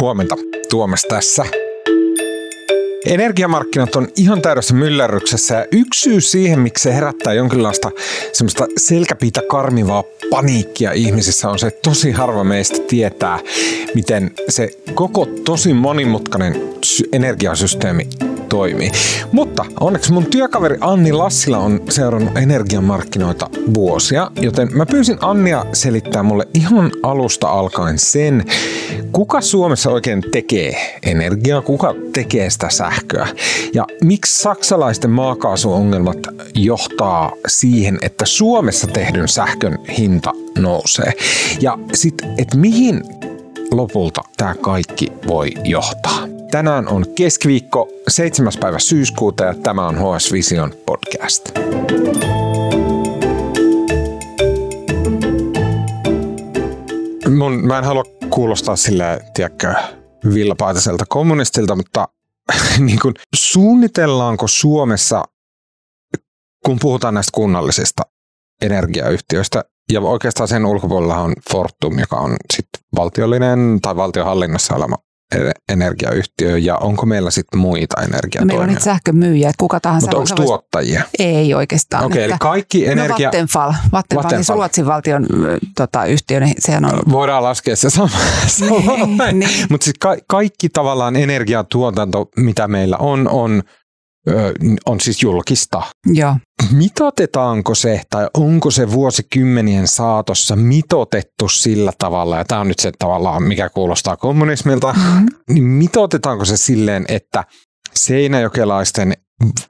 Huomenta. Tuomas tässä. Energiamarkkinat on ihan täydessä myllerryksessä ja yksi syy siihen, miksi se herättää jonkinlaista semmoista selkäpiitä karmivaa paniikkia ihmisissä on se, että tosi harva meistä tietää, miten se koko tosi monimutkainen energiasysteemi toimii. Mutta onneksi mun työkaveri Anni Lassila on seurannut energiamarkkinoita vuosia, joten mä pyysin Annia selittää mulle ihan alusta alkaen sen, kuka Suomessa oikein tekee energiaa, kuka tekee sitä sähköä ja miksi saksalaisten maakaasuongelmat johtaa siihen, että Suomessa tehdyn sähkön hinta nousee. Ja sitten, että mihin lopulta tämä kaikki voi johtaa. Tänään on keskiviikko 7. päivä syyskuuta ja tämä on HS Vision podcast. Mun, mä en halua kuulostaa sillä, tiedätkö, villapaatiselta kommunistilta, mutta niin kuin, suunnitellaanko Suomessa, kun puhutaan näistä kunnallisista energiayhtiöistä, ja oikeastaan sen ulkopuolella on Fortum, joka on sitten valtiollinen tai valtiohallinnassa oleva energiayhtiö ja onko meillä sitten muita energiatoimia? Meillä on niitä sähkömyyjiä, että kuka tahansa. Mutta onko tuottajia? Ei oikeastaan. Okei, okay, eli kaikki no energia... No Vattenfall, Vattenfall, Vattenfall. siis Ruotsin valtion tota, yhtiö, niin sehän on... Voidaan laskea se sama. niin, niin. Mutta siis ka- kaikki tavallaan energiatuotanto, mitä meillä on, on on siis julkista. Joo. Mitotetaanko se tai onko se vuosikymmenien saatossa mitotettu sillä tavalla, ja tämä on nyt se tavallaan, mikä kuulostaa kommunismilta, mm-hmm. niin mitotetaanko se silleen, että seinäjokelaisten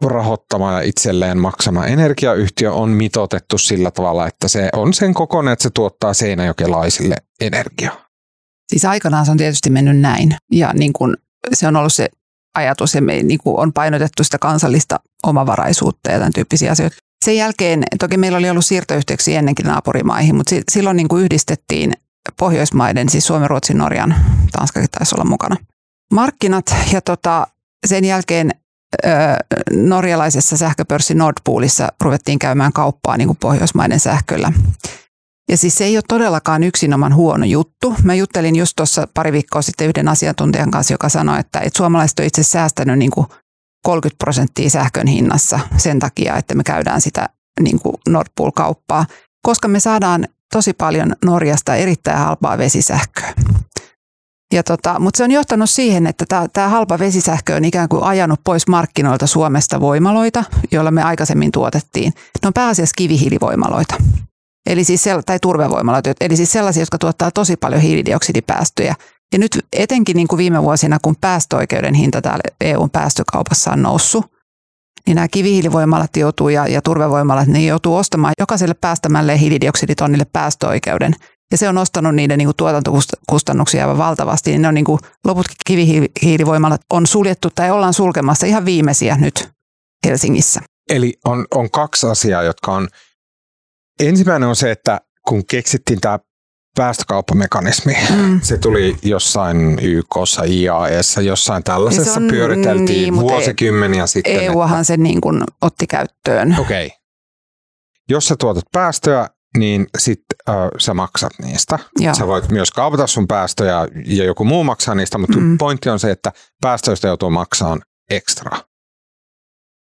rahoittama ja itselleen maksama energiayhtiö on mitotettu sillä tavalla, että se on sen kokoinen, että se tuottaa seinäjokelaisille energiaa. Siis aikanaan se on tietysti mennyt näin. Ja niin kuin se on ollut se ajatus ja me niin kuin on painotettu sitä kansallista omavaraisuutta ja tämän tyyppisiä asioita. Sen jälkeen, toki meillä oli ollut siirtoyhteyksiä ennenkin naapurimaihin, mutta silloin niin kuin yhdistettiin Pohjoismaiden, siis Suomen, Ruotsin, Norjan, Tanskakin taisi olla mukana, markkinat ja tota, sen jälkeen ö, norjalaisessa sähköpörssi Nordpoolissa ruvettiin käymään kauppaa niin kuin Pohjoismaiden sähköllä. Ja siis se ei ole todellakaan yksinomaan huono juttu. Mä juttelin just tuossa pari viikkoa sitten yhden asiantuntijan kanssa, joka sanoi, että, että suomalaiset on itse säästänyt niin kuin 30 prosenttia sähkön hinnassa sen takia, että me käydään sitä niin kuin Nord Pool-kauppaa, koska me saadaan tosi paljon Norjasta erittäin halpaa vesisähköä. Ja tota, mutta se on johtanut siihen, että tämä halpa vesisähkö on ikään kuin ajanut pois markkinoilta Suomesta voimaloita, joilla me aikaisemmin tuotettiin. Ne on pääasiassa kivihiilivoimaloita. Eli siis, tai turvevoimaloita, eli siis sellaisia, jotka tuottaa tosi paljon hiilidioksidipäästöjä. Ja nyt etenkin niin kuin viime vuosina, kun päästöoikeuden hinta täällä EUn päästökaupassa on noussut, niin nämä kivihiilivoimalat joutuu ja, ja turvevoimalat, ne joutuu ostamaan jokaiselle päästämälle hiilidioksiditonnille päästöoikeuden. Ja se on nostanut niiden niin kuin tuotantokustannuksia aivan valtavasti. Niin ne on niin kuin, loput kivihiilivoimalat on suljettu tai ollaan sulkemassa ihan viimeisiä nyt Helsingissä. Eli on, on kaksi asiaa, jotka on Ensimmäinen on se, että kun keksittiin tämä päästökauppamekanismi, mm. se tuli jossain YKssa, IAEssa, jossain tällaisessa on, pyöriteltiin niin, vuosikymmeniä e- sitten. EUhan että... se niin kuin otti käyttöön. Okei. Okay. Jos sä tuotat päästöjä, niin sit äh, sä maksat niistä. Joo. Sä voit myös kaupata sun päästöjä ja joku muu maksaa niistä, mutta mm. pointti on se, että päästöistä joutuu maksamaan ekstra.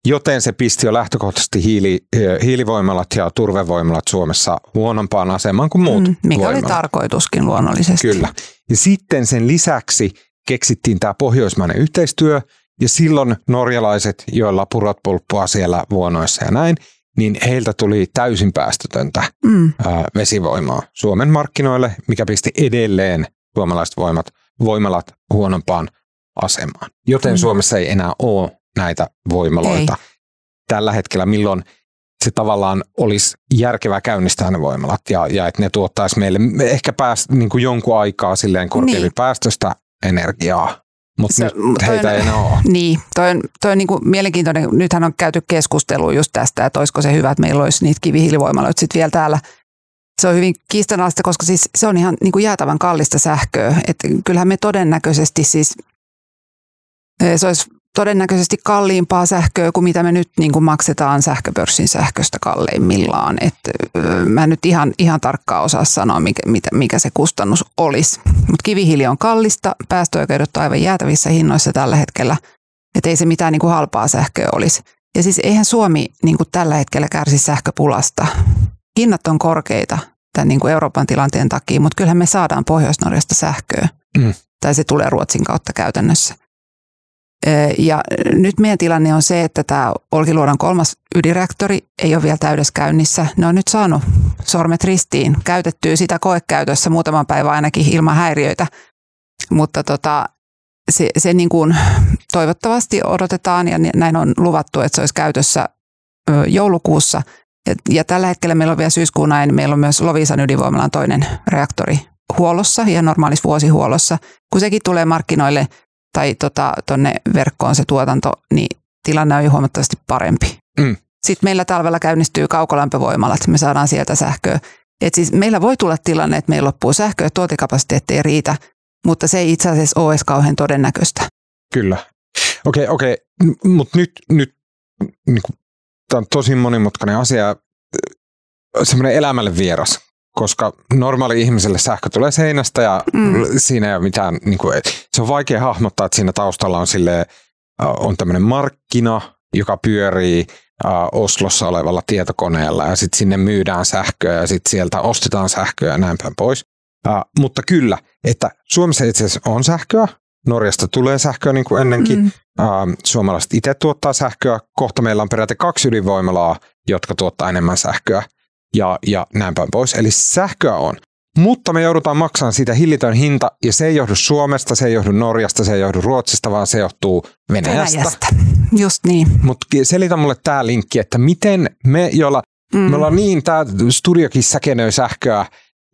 Joten se pisti jo lähtökohtaisesti hiili, eh, hiilivoimalat ja turvevoimalat Suomessa huonompaan asemaan kuin muut mm, Mikä voimalat. oli tarkoituskin luonnollisesti. Kyllä. Ja sitten sen lisäksi keksittiin tämä pohjoismainen yhteistyö, ja silloin norjalaiset, joilla purot pulppua siellä vuonoissa ja näin, niin heiltä tuli täysin päästötöntä mm. ää, vesivoimaa Suomen markkinoille, mikä pisti edelleen suomalaiset voimat, voimalat huonompaan asemaan. Joten mm. Suomessa ei enää ole näitä voimaloita Ei. tällä hetkellä, milloin se tavallaan olisi järkevää käynnistää ne voimalat ja, ja että ne tuottaisi meille ehkä pääst, niin kuin jonkun aikaa silleen korkeammin niin. päästöstä energiaa. Mutta nyt toi heitä on, ei ole. Niin, toi on, toi on niin kuin mielenkiintoinen. Nythän on käyty keskustelua just tästä, että olisiko se hyvä, että meillä olisi niitä kivihiilivoimaloita sitten vielä täällä. Se on hyvin kiistanalaista, koska siis se on ihan niin kuin jäätävän kallista sähköä. Et kyllähän me todennäköisesti siis, se olisi todennäköisesti kalliimpaa sähköä kuin mitä me nyt niin kuin maksetaan sähköpörssin sähköstä kalleimmillaan. Et, mä en nyt ihan, ihan tarkkaan osaa sanoa, mikä, mikä se kustannus olisi. Mutta kivihiili on kallista, päästöoikeudet on aivan jäätävissä hinnoissa tällä hetkellä, että ei se mitään niin kuin halpaa sähköä olisi. Ja siis eihän Suomi niin kuin tällä hetkellä kärsi sähköpulasta. Hinnat on korkeita tämän niin kuin Euroopan tilanteen takia, mutta kyllähän me saadaan Pohjois-Norjasta sähköä. Mm. Tai se tulee Ruotsin kautta käytännössä. Ja nyt meidän tilanne on se, että tämä Olkiluodon kolmas ydinreaktori ei ole vielä täydessä käynnissä. Ne on nyt saanut sormet ristiin. Käytettyä sitä koekäytössä muutaman päivän ainakin ilman häiriöitä. Mutta tota, se, se niin kuin toivottavasti odotetaan ja näin on luvattu, että se olisi käytössä joulukuussa. Ja, ja tällä hetkellä meillä on vielä syyskuun näin, meillä on myös Lovisan ydinvoimalan toinen reaktori huollossa ja normaalissa vuosihuollossa. Kun sekin tulee markkinoille – tai tota, verkkoon se tuotanto, niin tilanne on jo huomattavasti parempi. Mm. Sitten meillä talvella käynnistyy kaukolämpövoimalat, me saadaan sieltä sähköä. Et siis meillä voi tulla tilanne, että meillä loppuu sähköä, tuotikapasiteetti ei riitä, mutta se ei itse asiassa ole edes kauhean todennäköistä. Kyllä. Okei, okay, okei, okay. mutta nyt, nyt niin kuin, tämä on tosi monimutkainen asia, semmoinen elämälle vieras koska normaali ihmiselle sähkö tulee seinästä ja mm. siinä ei ole mitään, niin kuin, se on vaikea hahmottaa, että siinä taustalla on, sille, on tämmöinen markkina, joka pyörii Oslossa olevalla tietokoneella ja sitten sinne myydään sähköä ja sitten sieltä ostetaan sähköä ja näin päin pois. mutta kyllä, että Suomessa itse asiassa on sähköä, Norjasta tulee sähköä niin kuin ennenkin, mm. suomalaiset itse tuottaa sähköä, kohta meillä on periaate kaksi ydinvoimalaa, jotka tuottaa enemmän sähköä ja, ja näin päin pois. Eli sähköä on. Mutta me joudutaan maksamaan siitä hillitön hinta, ja se ei johdu Suomesta, se ei johdu Norjasta, se ei johdu Ruotsista, vaan se johtuu Venäjästä. Venäjästä. Just niin. Mutta selitä mulle tämä linkki, että miten me, jolla mm. me ollaan niin, tämä studiokin säkenöi sähköä,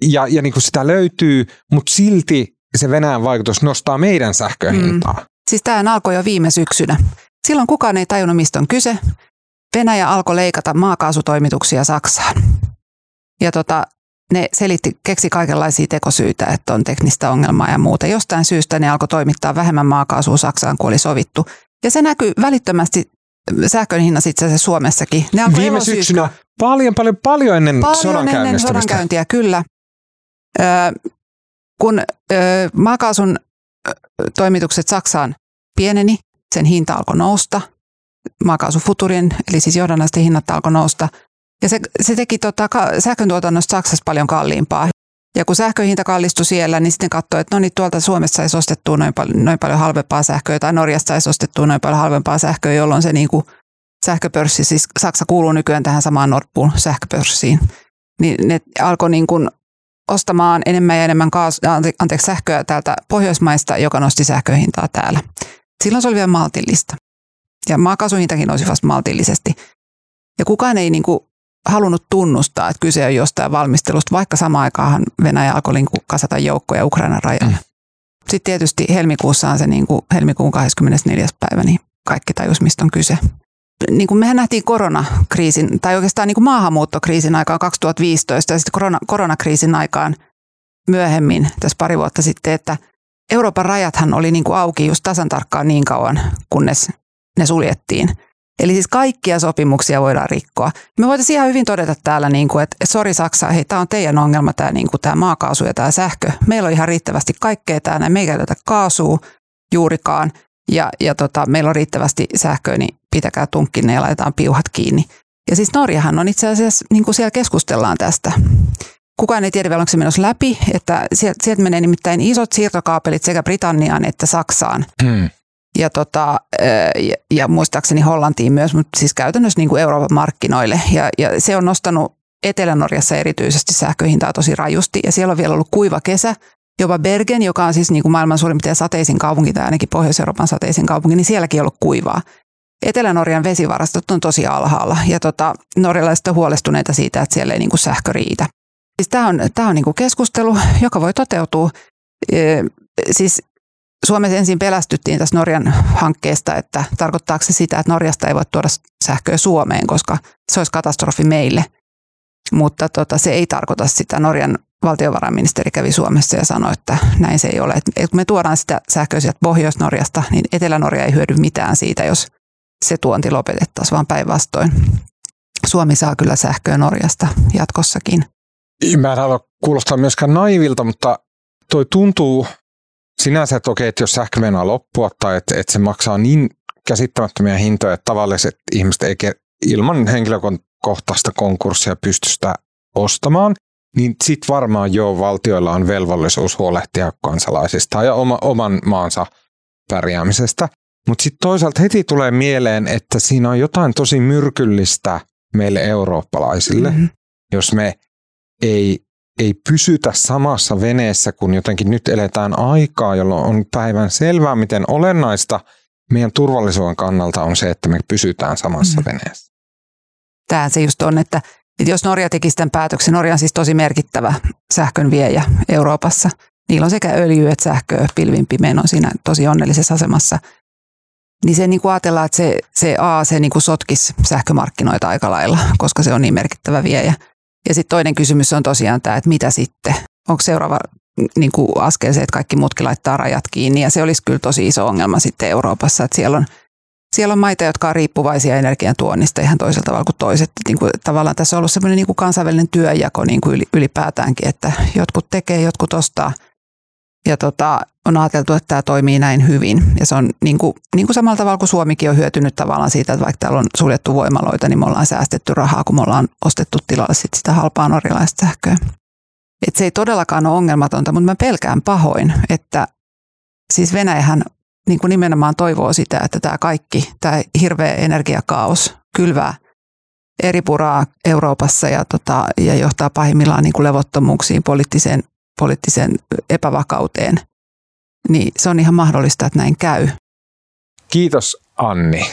ja, ja niin kuin sitä löytyy, mutta silti se Venäjän vaikutus nostaa meidän sähkön mm. Siis tämä alkoi jo viime syksynä. Silloin kukaan ei tajunnut, mistä on kyse. Venäjä alkoi leikata maakaasutoimituksia Saksaan. Ja tota, ne selitti, keksi kaikenlaisia tekosyitä, että on teknistä ongelmaa ja muuta. Jostain syystä ne alkoi toimittaa vähemmän maakaasua Saksaan kuin oli sovittu. Ja se näkyy välittömästi sähkön hinnassa itse asiassa Suomessakin. Ne Viime syksynä paljon, paljon, paljon ennen paljon ennen sodankäyntiä, kyllä. Ö, kun ö, maakaasun toimitukset Saksaan pieneni, sen hinta alkoi nousta. Maakaasufuturin, eli siis johdannaisten hinnat alkoi nousta. Ja se, se teki tota, sähköntuotannosta Saksassa paljon kalliimpaa. Ja kun sähköhinta kallistui siellä, niin sitten katsoi, että no niin, tuolta Suomessa saisi ostettua noin, pal- noin paljon halvempaa sähköä tai Norjasta saisi ostettua noin paljon halvempaa sähköä, jolloin se niin kuin sähköpörssi, siis Saksa kuuluu nykyään tähän samaan Nordpool sähköpörssiin, niin ne alkoi niin kuin ostamaan enemmän ja enemmän kaasu, anteeksi, sähköä täältä Pohjoismaista, joka nosti sähköhintaa täällä. Silloin se oli vielä maltillista. Ja maakaasuhintakin nousi vasta maltillisesti. Ja kukaan ei niin kuin halunnut tunnustaa, että kyse on jostain valmistelusta, vaikka samaan aikaan Venäjä alkoi kasata joukkoja Ukrainan rajalle. Mm. Sitten tietysti helmikuussa on se niin kuin helmikuun 24. päivä, niin kaikki tajus, mistä on kyse. Niin kuin mehän nähtiin koronakriisin, tai oikeastaan niin kuin maahanmuuttokriisin aikaan 2015 ja sitten korona, koronakriisin aikaan myöhemmin, tässä pari vuotta sitten, että Euroopan rajathan oli niin kuin auki just tasan tarkkaan niin kauan, kunnes ne suljettiin – Eli siis kaikkia sopimuksia voidaan rikkoa. Me voitaisiin ihan hyvin todeta täällä, niin kuin, että sori Saksa, hei tämä on teidän ongelma tämä, niin kuin, tämä maakaasu ja tämä sähkö. Meillä on ihan riittävästi kaikkea täällä, me ei käytetä kaasua juurikaan ja, ja tota, meillä on riittävästi sähköä, niin pitäkää tunkkinne ja laitetaan piuhat kiinni. Ja siis Norjahan on itse asiassa, niin kuin siellä keskustellaan tästä. Kukaan ei tiedä vielä, onko se menossa läpi, että sieltä, sieltä menee nimittäin isot siirtokaapelit sekä Britanniaan että Saksaan. Hmm ja, tota, ja, ja muistaakseni Hollantiin myös, mutta siis käytännössä niin kuin Euroopan markkinoille. Ja, ja se on nostanut Etelä-Norjassa erityisesti sähköhintaa tosi rajusti ja siellä on vielä ollut kuiva kesä. Jopa Bergen, joka on siis niin kuin maailman suurin sateisin kaupunki tai ainakin Pohjois-Euroopan sateisin kaupunki, niin sielläkin on ollut kuivaa. Etelä-Norjan vesivarastot on tosi alhaalla ja tota, norjalaiset on huolestuneita siitä, että siellä ei niin kuin sähkö riitä. Siis tämä on, tämä on niin kuin keskustelu, joka voi toteutua. Siis Suomessa ensin pelästyttiin tässä Norjan hankkeesta, että tarkoittaako se sitä, että Norjasta ei voi tuoda sähköä Suomeen, koska se olisi katastrofi meille. Mutta tota, se ei tarkoita sitä. Norjan valtiovarainministeri kävi Suomessa ja sanoi, että näin se ei ole. Et kun me tuodaan sitä sähköisiä Pohjois-Norjasta, niin Etelä-Norja ei hyödy mitään siitä, jos se tuonti lopetettaisiin, vaan päinvastoin. Suomi saa kyllä sähköä Norjasta jatkossakin. Mä en halua kuulostaa myöskään naivilta, mutta toi tuntuu sinänsä, että okei, että jos sähkö meinaa loppua tai että, että se maksaa niin käsittämättömiä hintoja, että tavalliset ihmiset ei ilman henkilökohtaista konkurssia pysty sitä ostamaan, niin sitten varmaan jo valtioilla on velvollisuus huolehtia kansalaisista ja oma, oman maansa pärjäämisestä. Mutta sitten toisaalta heti tulee mieleen, että siinä on jotain tosi myrkyllistä meille eurooppalaisille, mm-hmm. jos me ei, ei pysytä samassa veneessä, kun jotenkin nyt eletään aikaa, jolloin on päivän selvää, miten olennaista meidän turvallisuuden kannalta on se, että me pysytään samassa mm-hmm. veneessä. Tämä se just on, että että jos Norja tekisi tämän päätöksen, Norja on siis tosi merkittävä sähkön viejä Euroopassa. Niillä on sekä öljy että sähköä pilvin pimein on siinä tosi onnellisessa asemassa. Niin se niin kuin ajatellaan, että se, se A, se niin kuin sotkisi sähkömarkkinoita aika lailla, koska se on niin merkittävä viejä. Ja sitten toinen kysymys on tosiaan tämä, että mitä sitten? Onko seuraava niin kuin askel se, että kaikki muutkin laittaa rajat kiinni? Ja se olisi kyllä tosi iso ongelma sitten Euroopassa, että siellä on – siellä on maita, jotka on riippuvaisia energian tuonnista ihan toisella tavalla kuin toiset. Niin kuin, tavallaan tässä on ollut sellainen niin kuin kansainvälinen työjako niin kuin ylipäätäänkin, että jotkut tekee, jotkut ostaa. Ja tota, on ajateltu, että tämä toimii näin hyvin. Ja se on niin kuin, niin kuin samalla tavalla kuin Suomikin on hyötynyt tavallaan siitä, että vaikka täällä on suljettu voimaloita, niin me ollaan säästetty rahaa, kun me ollaan ostettu tilalle sit sitä halpaa norjalaista sähköä. Et se ei todellakaan ole ongelmatonta, mutta mä pelkään pahoin, että siis Venäjähän niin kuin nimenomaan toivoo sitä, että tämä kaikki, tämä hirveä energiakaos kylvää eri puraa Euroopassa ja, tota, ja johtaa pahimmillaan niin kuin levottomuuksiin, poliittiseen, poliittiseen epävakauteen. Niin se on ihan mahdollista, että näin käy. Kiitos Anni.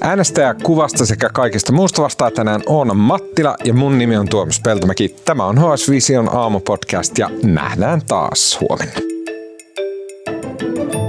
Äänestäjä kuvasta sekä kaikista muusta vastaa tänään Oona Mattila ja mun nimi on Tuomas Peltomäki. Tämä on HS Vision aamupodcast ja nähdään taas huomenna. thank you